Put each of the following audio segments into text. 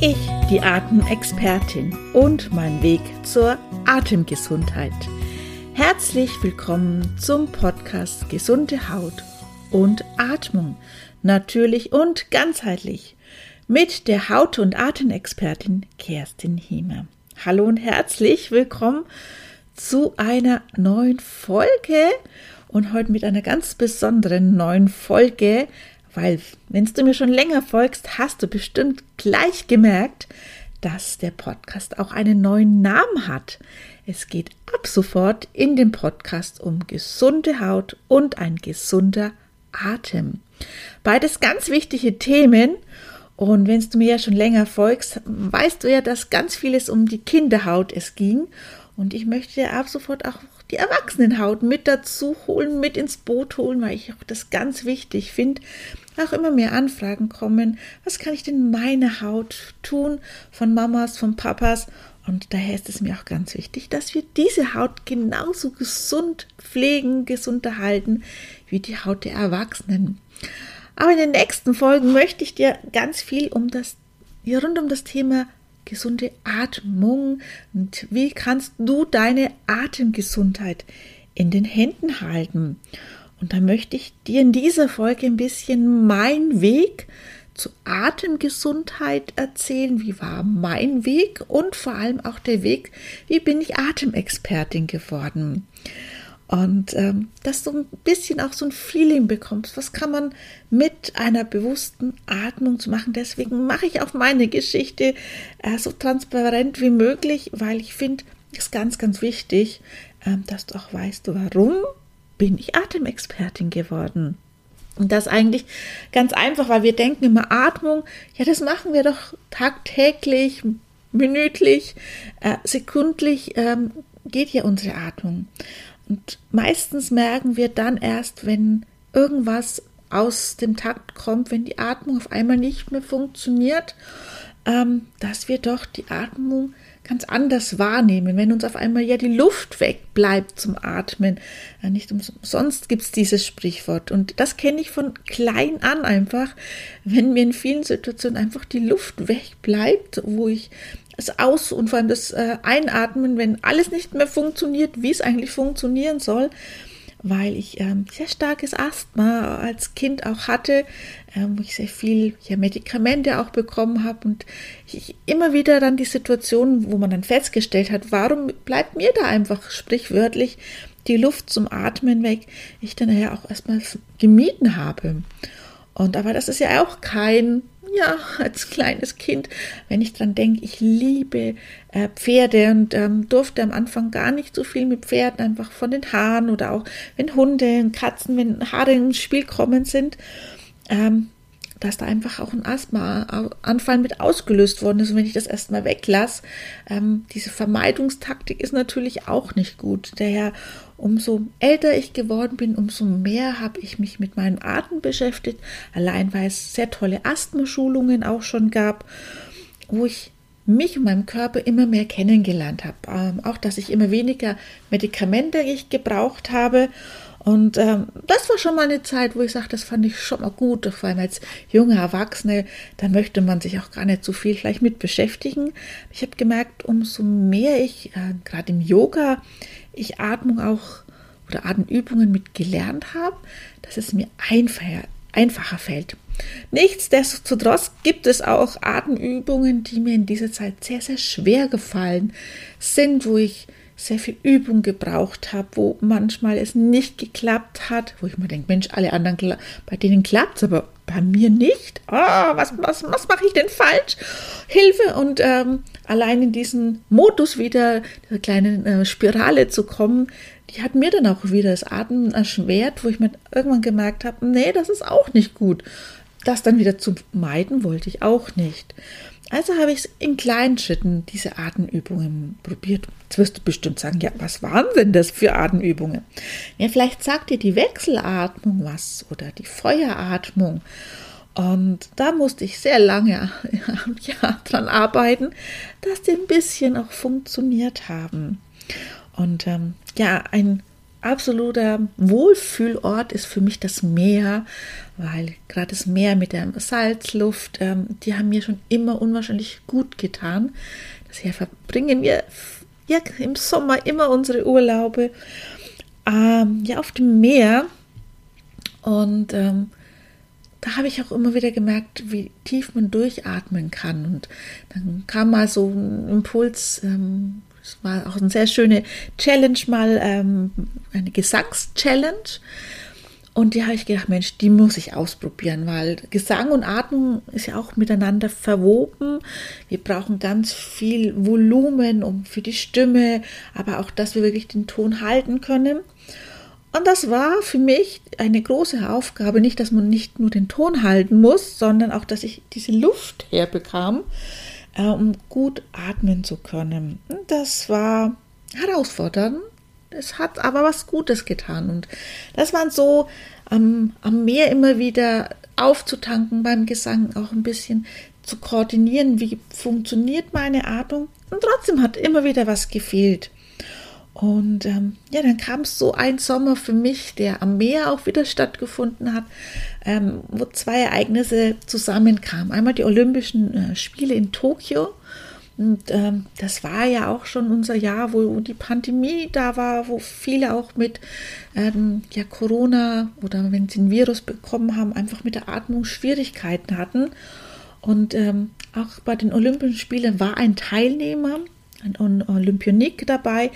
Ich, die Atemexpertin und mein Weg zur Atemgesundheit. Herzlich willkommen zum Podcast Gesunde Haut und Atmung. Natürlich und ganzheitlich mit der Haut- und Atemexpertin Kerstin Hiemer. Hallo und herzlich willkommen zu einer neuen Folge und heute mit einer ganz besonderen neuen Folge weil, wenn du mir schon länger folgst, hast du bestimmt gleich gemerkt, dass der Podcast auch einen neuen Namen hat. Es geht ab sofort in dem Podcast um gesunde Haut und ein gesunder Atem. Beides ganz wichtige Themen. Und wenn du mir ja schon länger folgst, weißt du ja, dass ganz vieles um die Kinderhaut es ging. Und ich möchte ja ab sofort auch die Erwachsenenhaut mit dazu holen, mit ins Boot holen, weil ich auch das ganz wichtig finde, auch immer mehr Anfragen kommen. Was kann ich denn meine Haut tun von Mamas, von Papas? Und daher ist es mir auch ganz wichtig, dass wir diese Haut genauso gesund pflegen, gesund erhalten wie die Haut der Erwachsenen. Aber in den nächsten Folgen möchte ich dir ganz viel um das, rund um das Thema gesunde Atmung und wie kannst du deine Atemgesundheit in den Händen halten. Und da möchte ich dir in dieser Folge ein bisschen mein Weg zur Atemgesundheit erzählen. Wie war mein Weg und vor allem auch der Weg, wie bin ich Atemexpertin geworden. Und ähm, dass du ein bisschen auch so ein Feeling bekommst, was kann man mit einer bewussten Atmung zu machen. Deswegen mache ich auch meine Geschichte äh, so transparent wie möglich, weil ich finde, es ist ganz, ganz wichtig, äh, dass du auch weißt, warum bin ich Atemexpertin geworden. Und das eigentlich ganz einfach, weil wir denken immer Atmung, ja, das machen wir doch tagtäglich, minütlich, äh, sekundlich ähm, geht ja unsere Atmung. Und meistens merken wir dann erst, wenn irgendwas aus dem Takt kommt, wenn die Atmung auf einmal nicht mehr funktioniert, ähm, dass wir doch die Atmung ganz anders wahrnehmen, wenn uns auf einmal ja die Luft wegbleibt zum Atmen. Ja, nicht umsonst gibt es dieses Sprichwort. Und das kenne ich von klein an einfach, wenn mir in vielen Situationen einfach die Luft wegbleibt, wo ich es aus und vor allem das äh, Einatmen, wenn alles nicht mehr funktioniert, wie es eigentlich funktionieren soll, weil ich ähm, sehr starkes Asthma als Kind auch hatte, ähm, wo ich sehr viel ja, Medikamente auch bekommen habe und ich immer wieder dann die Situation, wo man dann festgestellt hat, warum bleibt mir da einfach sprichwörtlich die Luft zum Atmen weg, ich dann ja auch erstmal gemieden habe. Und aber das ist ja auch kein ja, als kleines Kind, wenn ich dran denke, ich liebe äh, Pferde und ähm, durfte am Anfang gar nicht so viel mit Pferden, einfach von den Haaren oder auch wenn Hunde und Katzen, wenn Haare ins Spiel kommen sind, ähm, dass da einfach auch ein Asthmaanfall mit ausgelöst worden ist. Und wenn ich das erstmal weglasse, ähm, diese Vermeidungstaktik ist natürlich auch nicht gut. Daher, umso älter ich geworden bin, umso mehr habe ich mich mit meinem Atem beschäftigt. Allein weil es sehr tolle Asthmaschulungen auch schon gab, wo ich mich und meinem Körper immer mehr kennengelernt habe. Ähm, auch, dass ich immer weniger Medikamente ich gebraucht habe und ähm, das war schon mal eine Zeit, wo ich sage, das fand ich schon mal gut, vor allem als junge Erwachsene, da möchte man sich auch gar nicht so viel vielleicht mit beschäftigen. Ich habe gemerkt, umso mehr ich, äh, gerade im Yoga, ich Atmung auch oder Atemübungen mit gelernt habe, dass es mir einfacher, einfacher fällt. Nichtsdestotrotz gibt es auch Atemübungen, die mir in dieser Zeit sehr, sehr schwer gefallen sind, wo ich sehr viel Übung gebraucht habe, wo manchmal es nicht geklappt hat, wo ich mir denke, Mensch, alle anderen, bei denen klappt es, aber bei mir nicht. Oh, was, was, was mache ich denn falsch? Hilfe! Und ähm, allein in diesen Modus wieder, dieser kleinen äh, Spirale zu kommen, die hat mir dann auch wieder das Atmen erschwert, wo ich mir irgendwann gemerkt habe, nee, das ist auch nicht gut. Das dann wieder zu meiden wollte ich auch nicht. Also habe ich in kleinen Schritten diese Atemübungen probiert. Jetzt wirst du bestimmt sagen, ja, was waren denn das für Atemübungen? Ja, vielleicht sagt dir die Wechselatmung was oder die Feueratmung. Und da musste ich sehr lange ja, dran arbeiten, dass die ein bisschen auch funktioniert haben. Und ähm, ja, ein absoluter Wohlfühlort ist für mich das Meer, weil gerade das Meer mit der Salzluft, ähm, die haben mir schon immer unwahrscheinlich gut getan. Daher verbringen wir ja im Sommer immer unsere Urlaube ähm, ja auf dem Meer und ähm, da habe ich auch immer wieder gemerkt, wie tief man durchatmen kann. Und dann kam mal so ein Impuls, ähm, es war auch eine sehr schöne Challenge mal, ähm, eine Gesangs-Challenge. Und die habe ich gedacht, Mensch, die muss ich ausprobieren, weil Gesang und Atmung ist ja auch miteinander verwoben. Wir brauchen ganz viel Volumen um für die Stimme, aber auch, dass wir wirklich den Ton halten können. Und das war für mich eine große Aufgabe, nicht, dass man nicht nur den Ton halten muss, sondern auch, dass ich diese Luft herbekam, äh, um gut atmen zu können. Das war herausfordernd. Es hat aber was Gutes getan. Und das waren so ähm, am Meer immer wieder aufzutanken beim Gesang, auch ein bisschen zu koordinieren, wie funktioniert meine Atmung. Und trotzdem hat immer wieder was gefehlt. Und ähm, ja, dann kam es so ein Sommer für mich, der am Meer auch wieder stattgefunden hat, ähm, wo zwei Ereignisse zusammenkamen. Einmal die Olympischen äh, Spiele in Tokio. Und ähm, das war ja auch schon unser Jahr, wo die Pandemie da war, wo viele auch mit ähm, ja, Corona oder wenn sie ein Virus bekommen haben, einfach mit der Atmung Schwierigkeiten hatten. Und ähm, auch bei den Olympischen Spielen war ein Teilnehmer, ein Olympionik dabei,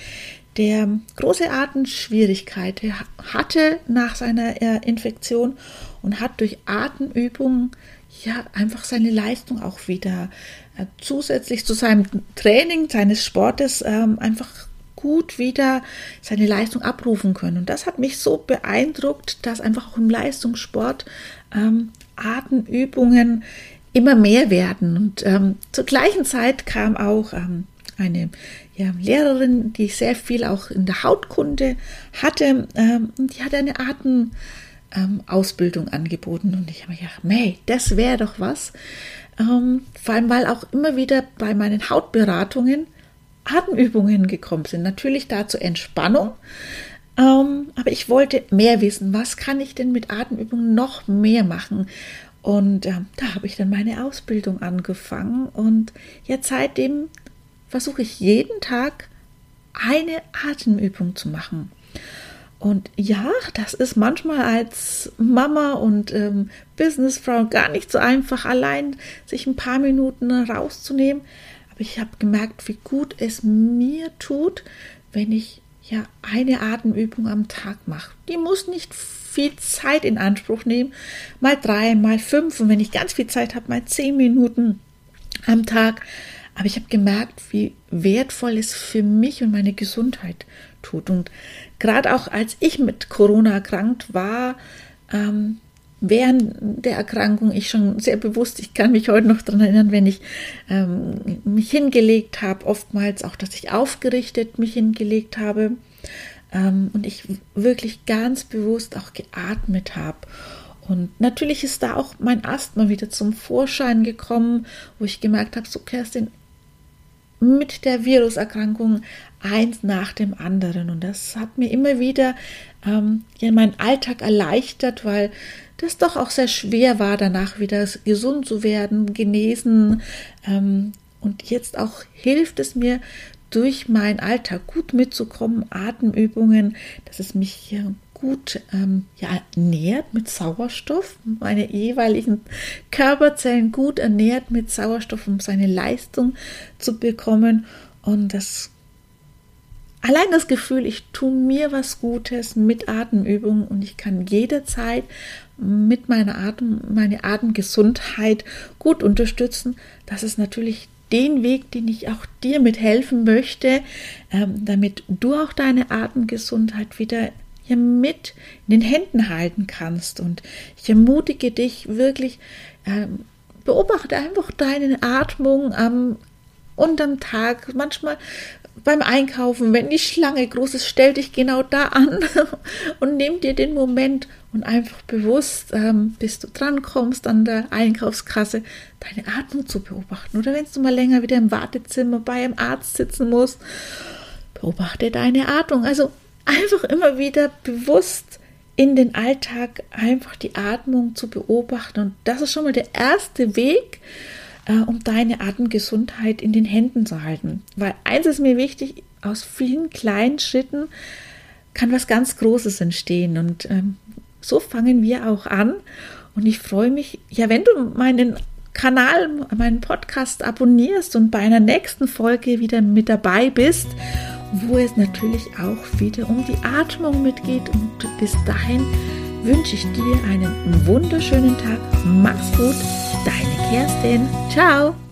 der große Atemschwierigkeiten hatte nach seiner äh, Infektion und hat durch Atemübungen ja einfach seine Leistung auch wieder äh, zusätzlich zu seinem Training, seines Sportes ähm, einfach gut wieder seine Leistung abrufen können. Und das hat mich so beeindruckt, dass einfach auch im Leistungssport ähm, Atemübungen immer mehr werden. Und ähm, zur gleichen Zeit kam auch ähm, eine ja, Lehrerin, die sehr viel auch in der Hautkunde hatte. Ähm, und die hat eine Atemausbildung ähm, angeboten. Und ich habe mir gedacht, mei, das wäre doch was. Ähm, vor allem, weil auch immer wieder bei meinen Hautberatungen Atemübungen gekommen sind. Natürlich dazu Entspannung. Ähm, aber ich wollte mehr wissen. Was kann ich denn mit Atemübungen noch mehr machen? Und äh, da habe ich dann meine Ausbildung angefangen. Und jetzt seitdem versuche ich jeden Tag eine Atemübung zu machen. Und ja, das ist manchmal als Mama und ähm, Businessfrau gar nicht so einfach, allein sich ein paar Minuten rauszunehmen. Aber ich habe gemerkt, wie gut es mir tut, wenn ich ja eine Atemübung am Tag mache. Die muss nicht viel Zeit in Anspruch nehmen, mal drei, mal fünf und wenn ich ganz viel Zeit habe, mal zehn Minuten am Tag. Aber ich habe gemerkt, wie wertvoll es für mich und meine Gesundheit tut. Und gerade auch als ich mit Corona erkrankt war, ähm, während der Erkrankung ich schon sehr bewusst, ich kann mich heute noch daran erinnern, wenn ich ähm, mich hingelegt habe, oftmals auch, dass ich aufgerichtet mich hingelegt habe ähm, und ich wirklich ganz bewusst auch geatmet habe. Und natürlich ist da auch mein Asthma wieder zum Vorschein gekommen, wo ich gemerkt habe, so Kerstin, mit der Viruserkrankung eins nach dem anderen. Und das hat mir immer wieder ähm, ja, meinen Alltag erleichtert, weil das doch auch sehr schwer war, danach wieder gesund zu werden, genesen. Ähm, und jetzt auch hilft es mir, durch meinen Alltag gut mitzukommen, Atemübungen, dass es mich ja gut ähm, ja, ernährt mit Sauerstoff, meine jeweiligen Körperzellen gut ernährt mit Sauerstoff, um seine Leistung zu bekommen. Und das allein das Gefühl, ich tue mir was Gutes mit Atemübungen und ich kann jederzeit mit meiner Atem, meine Atemgesundheit gut unterstützen. Das ist natürlich den Weg, den ich auch dir mithelfen möchte, ähm, damit du auch deine Atemgesundheit wieder ja mit in den Händen halten kannst. Und ich ermutige dich wirklich, ähm, beobachte einfach deine Atmung am unterm Tag. Manchmal beim Einkaufen, wenn die Schlange groß ist, stell dich genau da an und nimm dir den Moment und einfach bewusst, ähm, bis du drankommst an der Einkaufskasse, deine Atmung zu beobachten. Oder wenn du mal länger wieder im Wartezimmer bei einem Arzt sitzen musst, beobachte deine Atmung. Also einfach immer wieder bewusst in den Alltag einfach die Atmung zu beobachten. Und das ist schon mal der erste Weg, äh, um deine Atemgesundheit in den Händen zu halten. Weil eins ist mir wichtig, aus vielen kleinen Schritten kann was ganz Großes entstehen. Und ähm, so fangen wir auch an. Und ich freue mich, ja, wenn du meinen Kanal, meinen Podcast abonnierst und bei einer nächsten Folge wieder mit dabei bist wo es natürlich auch wieder um die Atmung mitgeht. Und bis dahin wünsche ich dir einen wunderschönen Tag. Mach's gut, deine Kerstin. Ciao.